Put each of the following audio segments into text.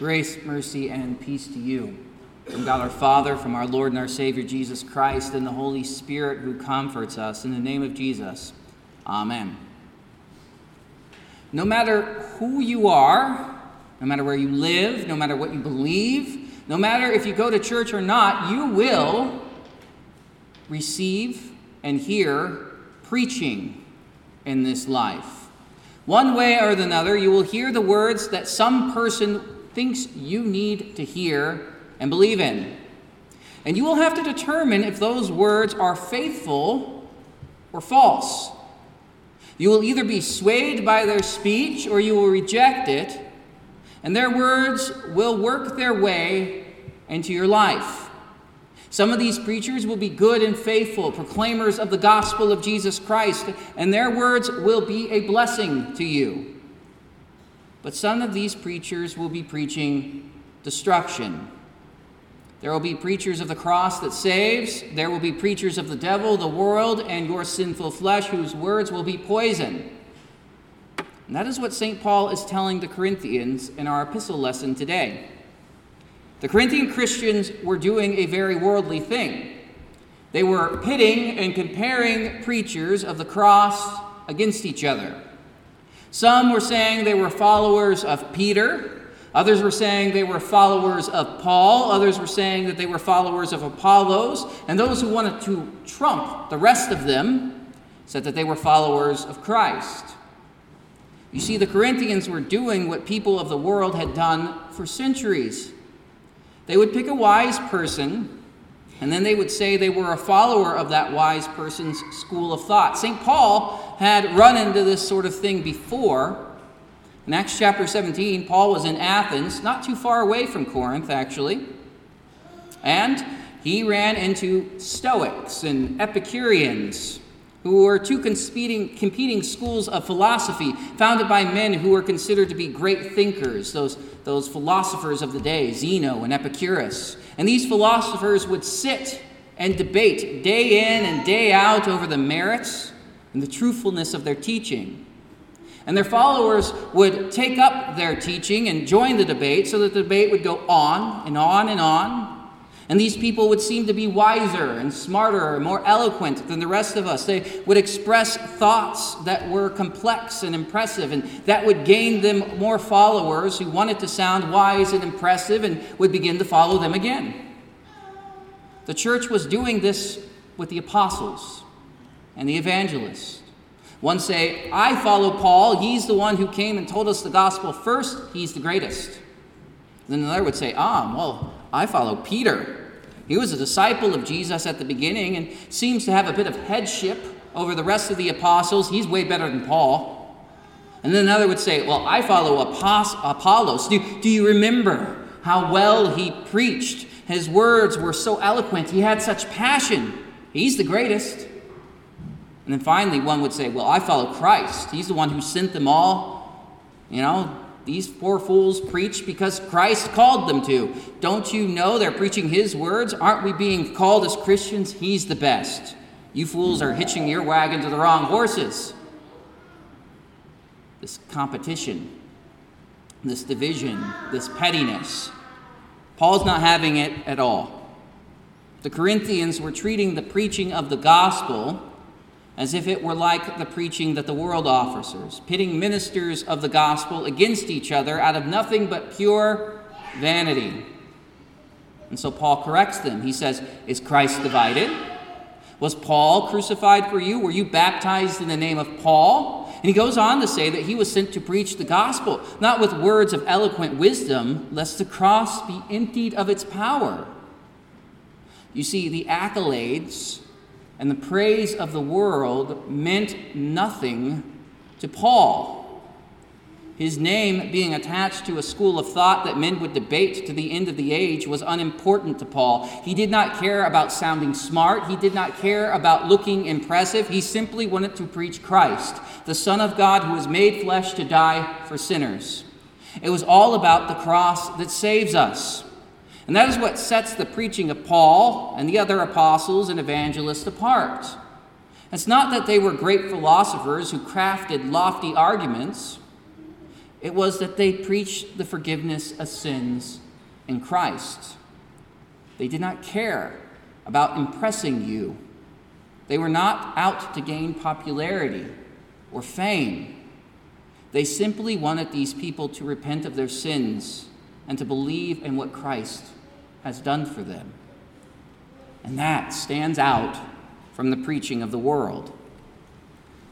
Grace, mercy, and peace to you from God our Father, from our Lord and our Savior Jesus Christ, and the Holy Spirit who comforts us. In the name of Jesus, Amen. No matter who you are, no matter where you live, no matter what you believe, no matter if you go to church or not, you will receive and hear preaching in this life. One way or another, you will hear the words that some person thinks you need to hear and believe in. And you will have to determine if those words are faithful or false. You will either be swayed by their speech or you will reject it, and their words will work their way into your life. Some of these preachers will be good and faithful, proclaimers of the gospel of Jesus Christ, and their words will be a blessing to you. But some of these preachers will be preaching destruction. There will be preachers of the cross that saves. There will be preachers of the devil, the world, and your sinful flesh, whose words will be poison. And that is what St. Paul is telling the Corinthians in our epistle lesson today. The Corinthian Christians were doing a very worldly thing. They were pitting and comparing preachers of the cross against each other. Some were saying they were followers of Peter. Others were saying they were followers of Paul. Others were saying that they were followers of Apollos. And those who wanted to trump the rest of them said that they were followers of Christ. You see, the Corinthians were doing what people of the world had done for centuries. They would pick a wise person, and then they would say they were a follower of that wise person's school of thought. St. Paul had run into this sort of thing before. In Acts chapter 17, Paul was in Athens, not too far away from Corinth, actually. And he ran into Stoics and Epicureans, who were two competing, schools of philosophy founded by men who were considered to be great thinkers, those, those philosophers of the day, Zeno and Epicurus. And these philosophers would sit and debate day in and day out over the merits and the truthfulness of their teaching. And their followers would take up their teaching and join the debate so that the debate would go on and on and on. And these people would seem to be wiser and smarter and more eloquent than the rest of us. They would express thoughts that were complex and impressive, and that would gain them more followers who wanted to sound wise and impressive and would begin to follow them again. The church was doing this with the apostles and the evangelists. One say, I follow Paul. He's the one who came and told us the gospel first. He's the greatest. Then another would say, Ah, well, I follow Peter. He was a disciple of Jesus at the beginning and seems to have a bit of headship over the rest of the apostles. He's way better than Paul. And then another would say, Well, I follow Apollos. Do, do you remember how well he preached? His words were so eloquent. He had such passion. He's the greatest. And then finally, one would say, Well, I follow Christ. He's the one who sent them all. You know, these poor fools preach because Christ called them to. Don't you know they're preaching His words? Aren't we being called as Christians? He's the best. You fools are hitching your wagon to the wrong horses. This competition, this division, this pettiness. Paul's not having it at all. The Corinthians were treating the preaching of the gospel as if it were like the preaching that the world offers, pitting ministers of the gospel against each other out of nothing but pure vanity. And so Paul corrects them. He says, Is Christ divided? Was Paul crucified for you? Were you baptized in the name of Paul? And he goes on to say that he was sent to preach the gospel, not with words of eloquent wisdom, lest the cross be emptied of its power. You see, the accolades and the praise of the world meant nothing to Paul. His name being attached to a school of thought that men would debate to the end of the age was unimportant to Paul. He did not care about sounding smart, he did not care about looking impressive. He simply wanted to preach Christ, the Son of God who was made flesh to die for sinners. It was all about the cross that saves us. And that is what sets the preaching of Paul and the other apostles and evangelists apart. It's not that they were great philosophers who crafted lofty arguments. It was that they preached the forgiveness of sins in Christ. They did not care about impressing you. They were not out to gain popularity or fame. They simply wanted these people to repent of their sins and to believe in what Christ has done for them. And that stands out from the preaching of the world.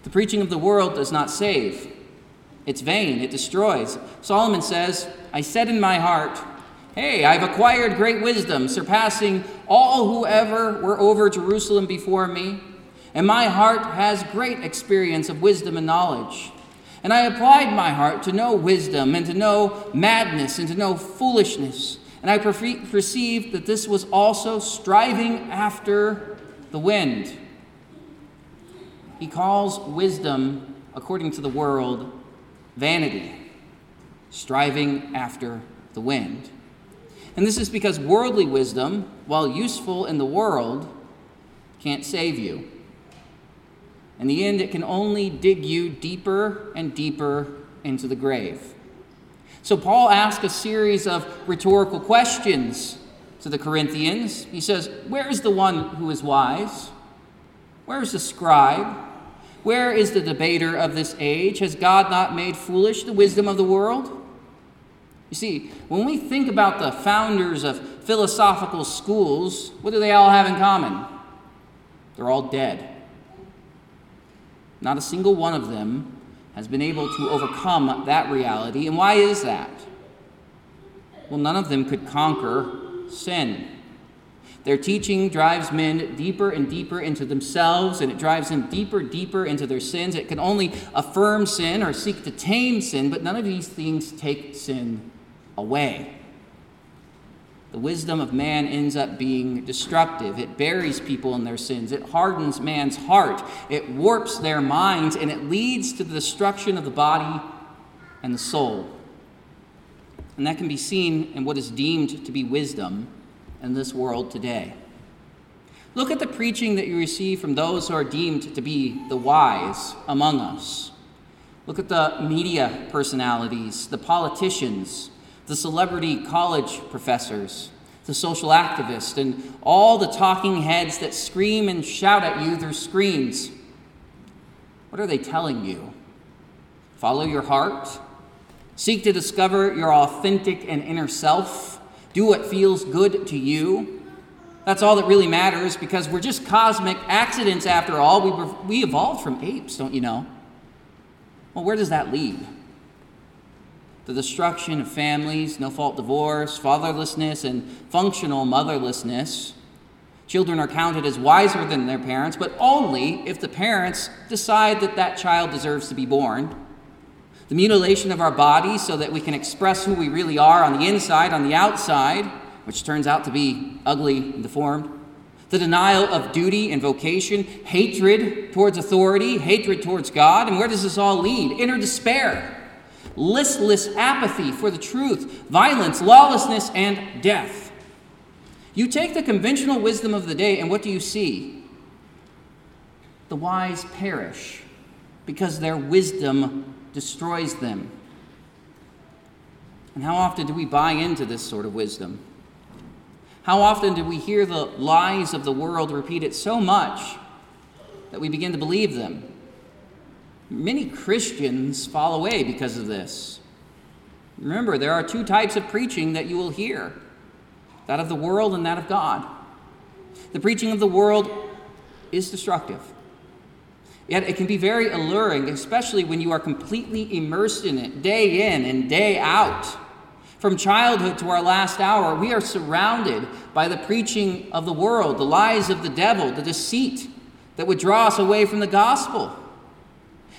The preaching of the world does not save, it's vain, it destroys. Solomon says, I said in my heart, Hey, I've acquired great wisdom, surpassing all who ever were over Jerusalem before me, and my heart has great experience of wisdom and knowledge. And I applied my heart to know wisdom and to know madness and to know foolishness. And I perceived that this was also striving after the wind. He calls wisdom, according to the world, vanity, striving after the wind. And this is because worldly wisdom, while useful in the world, can't save you. In the end, it can only dig you deeper and deeper into the grave. So, Paul asks a series of rhetorical questions to the Corinthians. He says, Where is the one who is wise? Where is the scribe? Where is the debater of this age? Has God not made foolish the wisdom of the world? You see, when we think about the founders of philosophical schools, what do they all have in common? They're all dead. Not a single one of them has been able to overcome that reality. And why is that? Well, none of them could conquer sin. Their teaching drives men deeper and deeper into themselves, and it drives them deeper, deeper into their sins. It can only affirm sin or seek to tame sin, but none of these things take sin away. The wisdom of man ends up being destructive. It buries people in their sins. It hardens man's heart. It warps their minds, and it leads to the destruction of the body and the soul. And that can be seen in what is deemed to be wisdom in this world today. Look at the preaching that you receive from those who are deemed to be the wise among us. Look at the media personalities, the politicians, the celebrity college professors, the social activists, and all the talking heads that scream and shout at you through screens. What are they telling you? Follow your heart. Seek to discover your authentic and inner self. Do what feels good to you. That's all that really matters because we're just cosmic accidents after all. We, we evolved from apes, don't you know? Well, where does that lead? The destruction of families, no fault divorce, fatherlessness, and functional motherlessness. Children are counted as wiser than their parents, but only if the parents decide that that child deserves to be born. The mutilation of our bodies so that we can express who we really are on the inside, on the outside, which turns out to be ugly and deformed. The denial of duty and vocation, hatred towards authority, hatred towards God. And where does this all lead? Inner despair listless apathy for the truth, violence, lawlessness, and death. You take the conventional wisdom of the day, and what do you see? The wise perish because their wisdom destroys them. And how often do we buy into this sort of wisdom? How often do we hear the lies of the world repeated so much that we begin to believe them? Many Christians fall away because of this. Remember, there are two types of preaching that you will hear that of the world and that of God. The preaching of the world is destructive. Yet it can be very alluring, especially when you are completely immersed in it day in and day out. From childhood to our last hour, we are surrounded by the preaching of the world, the lies of the devil, the deceit that would draw us away from the gospel.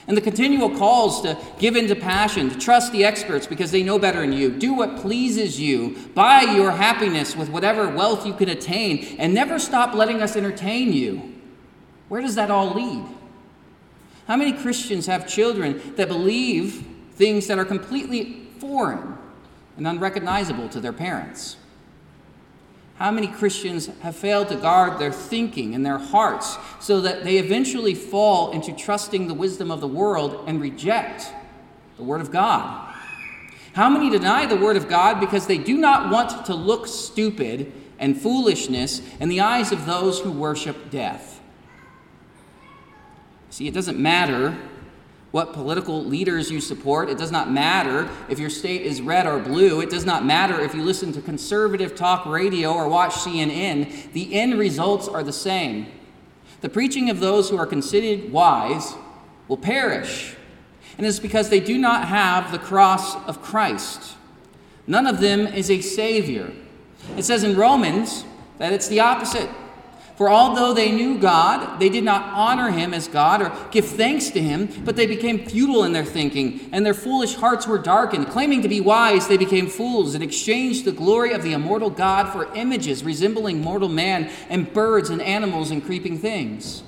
And the continual calls to give in to passion, to trust the experts because they know better than you, do what pleases you, buy your happiness with whatever wealth you can attain, and never stop letting us entertain you. Where does that all lead? How many Christians have children that believe things that are completely foreign and unrecognizable to their parents? How many Christians have failed to guard their thinking and their hearts so that they eventually fall into trusting the wisdom of the world and reject the Word of God? How many deny the word of God because they do not want to look stupid and foolishness in the eyes of those who worship death? See, it doesn't matter what political leaders you support. It does not matter if your state is red or blue. It does not matter if you listen to conservative talk radio or watch CNN. The end results are the same. The preaching of those who are considered wise will perish. And it's because they do not have the cross of Christ. None of them is a Savior. It says in Romans that it's the opposite. For although they knew God, they did not honor him as God or give thanks to him, but they became futile in their thinking, and their foolish hearts were darkened. Claiming to be wise, they became fools and exchanged the glory of the immortal God for images resembling mortal man and birds and animals and creeping things.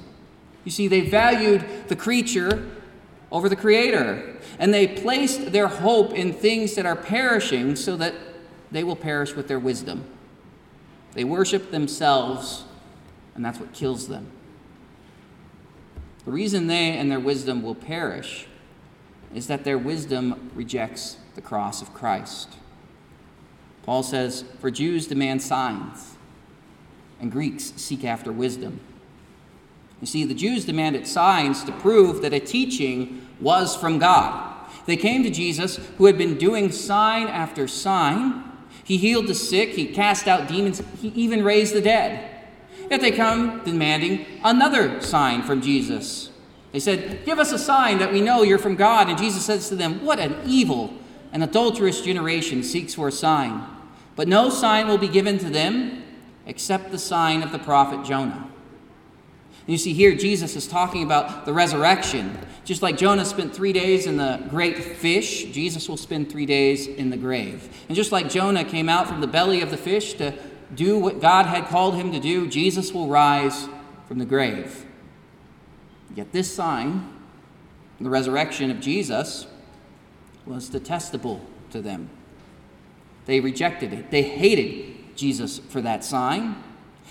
You see, they valued the creature over the Creator, and they placed their hope in things that are perishing so that they will perish with their wisdom. They worship themselves and that's what kills them. The reason they and their wisdom will perish is that their wisdom rejects the cross of Christ. Paul says, For Jews demand signs, and Greeks seek after wisdom. You see, the Jews demanded signs to prove that a teaching was from God. They came to Jesus, who had been doing sign after sign. He healed the sick, he cast out demons, he even raised the dead. Yet they come demanding another sign from Jesus. They said, Give us a sign that we know you're from God. And Jesus says to them, What an evil and adulterous generation seeks for a sign. But no sign will be given to them except the sign of the prophet Jonah. And you see, here Jesus is talking about the resurrection. Just like Jonah spent three days in the great fish, Jesus will spend three days in the grave. And just like Jonah came out from the belly of the fish to do what God had called him to do, Jesus will rise from the grave. Yet this sign, the resurrection of Jesus, was detestable to them. They rejected it. They hated Jesus for that sign.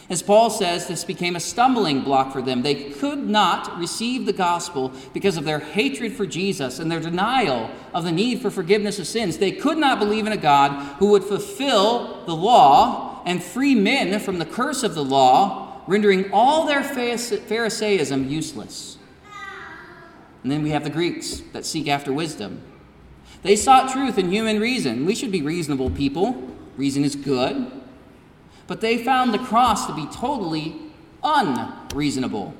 As Paul says, this became a stumbling block for them. They could not receive the gospel because of their hatred for Jesus and their denial of the need for forgiveness of sins. They could not believe in a God who would fulfill the law and free men from the curse of the law, rendering all their Pharisaism useless. And then we have the Greeks that seek after wisdom. They sought truth in human reason. We should be reasonable people. Reason is good. But they found the cross to be totally unreasonable.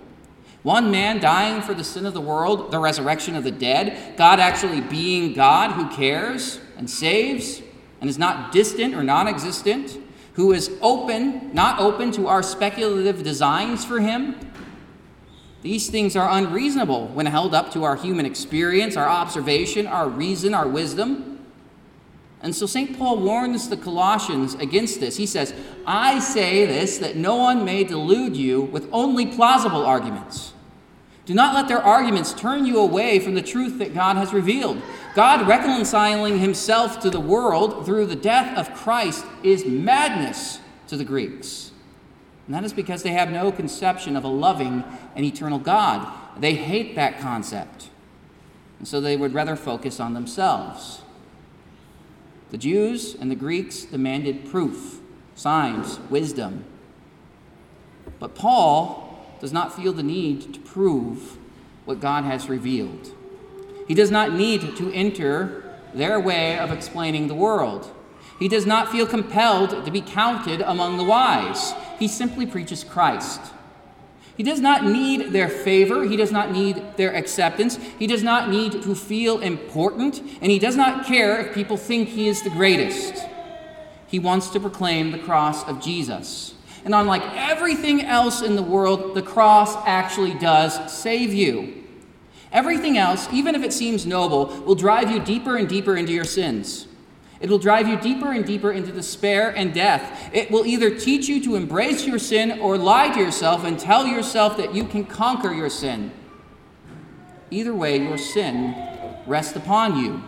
One man dying for the sin of the world, the resurrection of the dead, God actually being God who cares and saves and is not distant or non existent who is open, not open to our speculative designs for him. These things are unreasonable when held up to our human experience, our observation, our reason, our wisdom. And so St. Paul warns the Colossians against this. He says, I say this that no one may delude you with only plausible arguments. Do not let their arguments turn you away from the truth that God has revealed. God reconciling himself to the world through the death of Christ is madness to the Greeks. And that is because they have no conception of a loving and eternal God. They hate that concept. And so they would rather focus on themselves. The Jews and the Greeks demanded proof, signs, wisdom. But Paul does not feel the need to prove what God has revealed. He does not need to enter their way of explaining the world. He does not feel compelled to be counted among the wise. He simply preaches Christ. He does not need their favor. He does not need their acceptance. He does not need to feel important. And he does not care if people think he is the greatest. He wants to proclaim the cross of Jesus. And unlike everything else in the world, the cross actually does save you. Everything else, even if it seems noble, will drive you deeper and deeper into your sins. It will drive you deeper and deeper into despair and death. It will either teach you to embrace your sin or lie to yourself and tell yourself that you can conquer your sin. Either way, your sin rests upon you.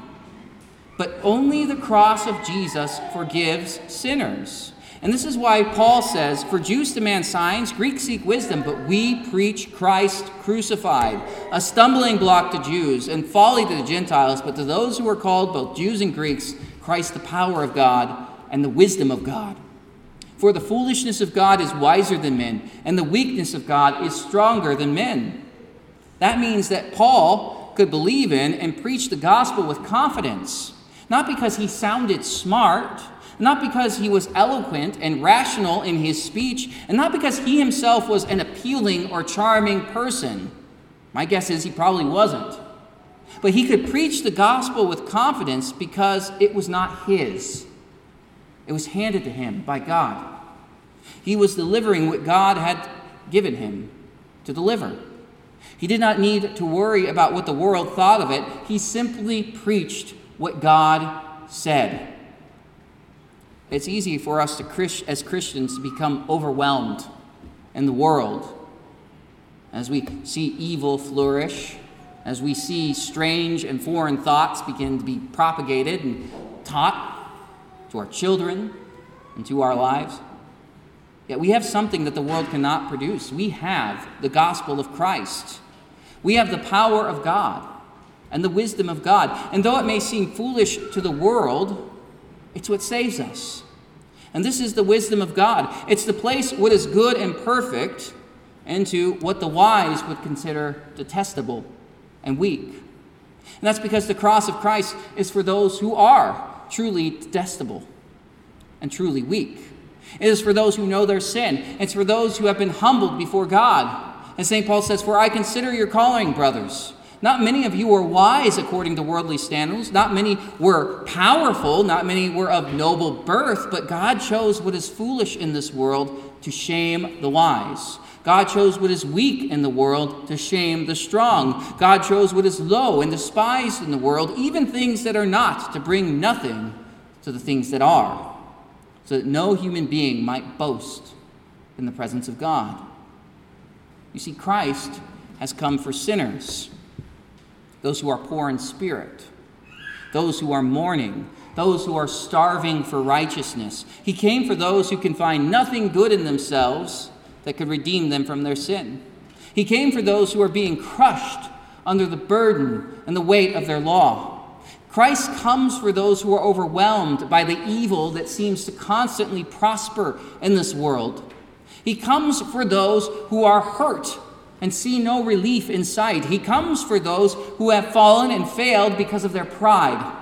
But only the cross of Jesus forgives sinners. And this is why Paul says, For Jews demand signs, Greeks seek wisdom, but we preach Christ crucified, a stumbling block to Jews and folly to the Gentiles, but to those who are called, both Jews and Greeks, Christ the power of God and the wisdom of God. For the foolishness of God is wiser than men, and the weakness of God is stronger than men. That means that Paul could believe in and preach the gospel with confidence, not because he sounded smart, not because he was eloquent and rational in his speech, and not because he himself was an appealing or charming person. My guess is he probably wasn't. But he could preach the gospel with confidence because it was not his, it was handed to him by God. He was delivering what God had given him to deliver. He did not need to worry about what the world thought of it. He simply preached what God said. It's easy for us to, as Christians to become overwhelmed in the world as we see evil flourish, as we see strange and foreign thoughts begin to be propagated and taught to our children and to our lives. Yet we have something that the world cannot produce. We have the gospel of Christ. We have the power of God and the wisdom of God. And though it may seem foolish to the world, it's what saves us. And this is the wisdom of God. It's the place what is good and perfect into what the wise would consider detestable and weak. And that's because the cross of Christ is for those who are truly detestable and truly weak. It is for those who know their sin. It's for those who have been humbled before God. And St. Paul says, For I consider your calling, brothers. Not many of you were wise according to worldly standards. Not many were powerful. Not many were of noble birth. But God chose what is foolish in this world to shame the wise. God chose what is weak in the world to shame the strong. God chose what is low and despised in the world, even things that are not, to bring nothing to the things that are, so that no human being might boast in the presence of God. You see, Christ has come for sinners, those who are poor in spirit, those who are mourning, those who are starving for righteousness. He came for those who can find nothing good in themselves that could redeem them from their sin. He came for those who are being crushed under the burden and the weight of their law. Christ comes for those who are overwhelmed by the evil that seems to constantly prosper in this world. He comes for those who are hurt and see no relief in sight. He comes for those who have fallen and failed because of their pride.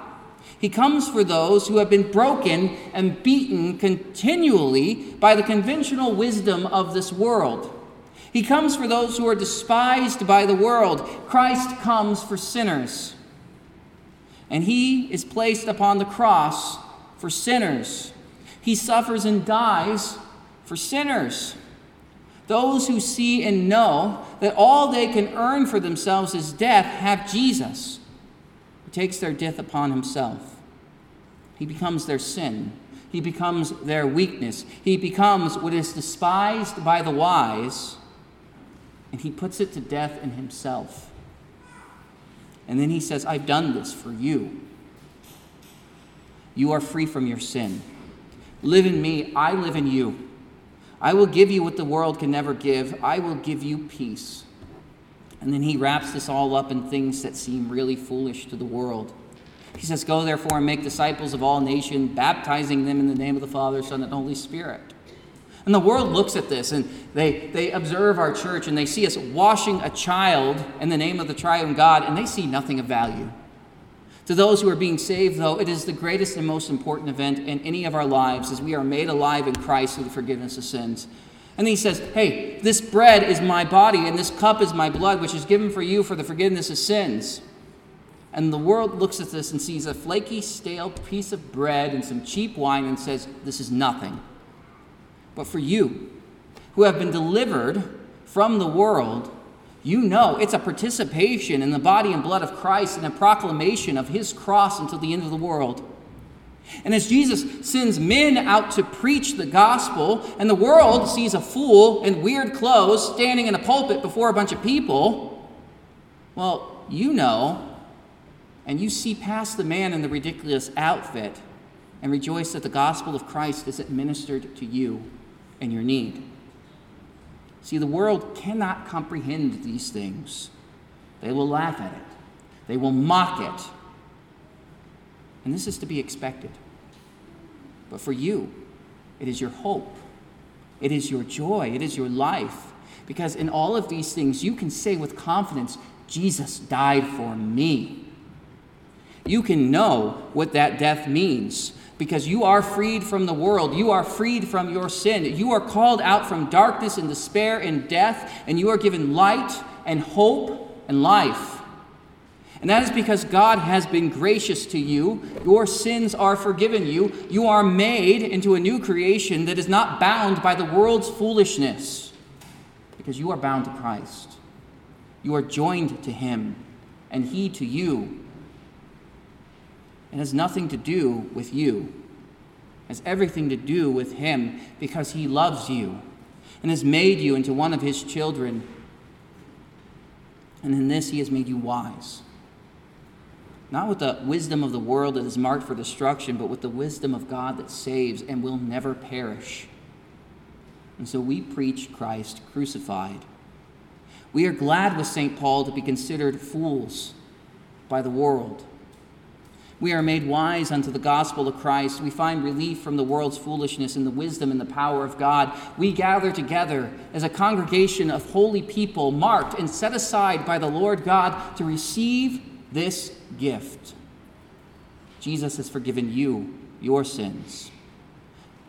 He comes for those who have been broken and beaten continually by the conventional wisdom of this world. He comes for those who are despised by the world. Christ comes for sinners. And he is placed upon the cross for sinners. He suffers and dies for sinners. Those who see and know that all they can earn for themselves is death have Jesus who takes their death upon himself. He becomes their sin. He becomes their weakness. He becomes what is despised by the wise, and he puts it to death in himself. And then he says, I've done this for you. You are free from your sin. Live in me, I live in you. I will give you what the world can never give. I will give you peace. And then he wraps this all up in things that seem really foolish to the world. He says, Go therefore and make disciples of all nations, baptizing them in the name of the Father, Son, and Holy Spirit. And the world looks at this and they, they observe our church and they see us washing a child in the name of the triune God and they see nothing of value. To those who are being saved, though, it is the greatest and most important event in any of our lives as we are made alive in Christ through the forgiveness of sins. And he says, Hey, this bread is my body, and this cup is my blood, which is given for you for the forgiveness of sins. And the world looks at this and sees a flaky, stale piece of bread and some cheap wine and says, This is nothing. But for you, who have been delivered from the world, you know it's a participation in the body and blood of Christ and a proclamation of his cross until the end of the world. And as Jesus sends men out to preach the gospel, and the world sees a fool in weird clothes standing in a pulpit before a bunch of people, well, you know, and you see past the man in the ridiculous outfit and rejoice that the gospel of Christ is administered to you in your need. See, the world cannot comprehend these things. They will laugh at it, they will mock it And this is to be expected. But for you, it is your hope, it is your joy, it is your life. Because in all of these things, you can say with confidence, Jesus died for me. You can know what that death means because you are freed from the world. You are freed from your sin. You are called out from darkness and despair and death, and you are given light and hope and life. And that is because God has been gracious to you. Your sins are forgiven you. You are made into a new creation that is not bound by the world's foolishness because you are bound to Christ. You are joined to Him, and He to you. It has nothing to do with you, it has everything to do with Him because He loves you and has made you into one of His children. And in this, He has made you wise not with the wisdom of the world that is marked for destruction, but with the wisdom of God that saves and will never perish. And so we preach Christ crucified. We are glad with St. Paul to be considered fools by the world. We are made wise unto the gospel of Christ. We find relief from the world's foolishness in the wisdom and the power of God. We gather together as a congregation of holy people, marked and set aside by the Lord God to receive this gift. Jesus has forgiven you your sins.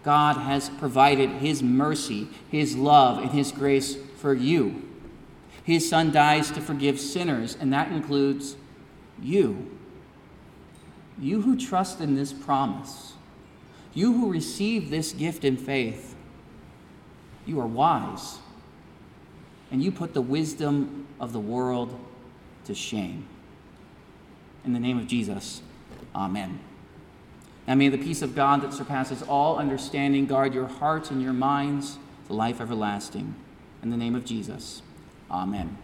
God has provided His mercy, His love, and His grace for you. His Son dies to forgive sinners, and that includes you. You who trust in this promise, you who receive this gift in faith, you are wise, and you put the wisdom of the world to shame. In the name of Jesus, amen. And may the peace of God that surpasses all understanding guard your hearts and your minds to life everlasting. In the name of Jesus, amen.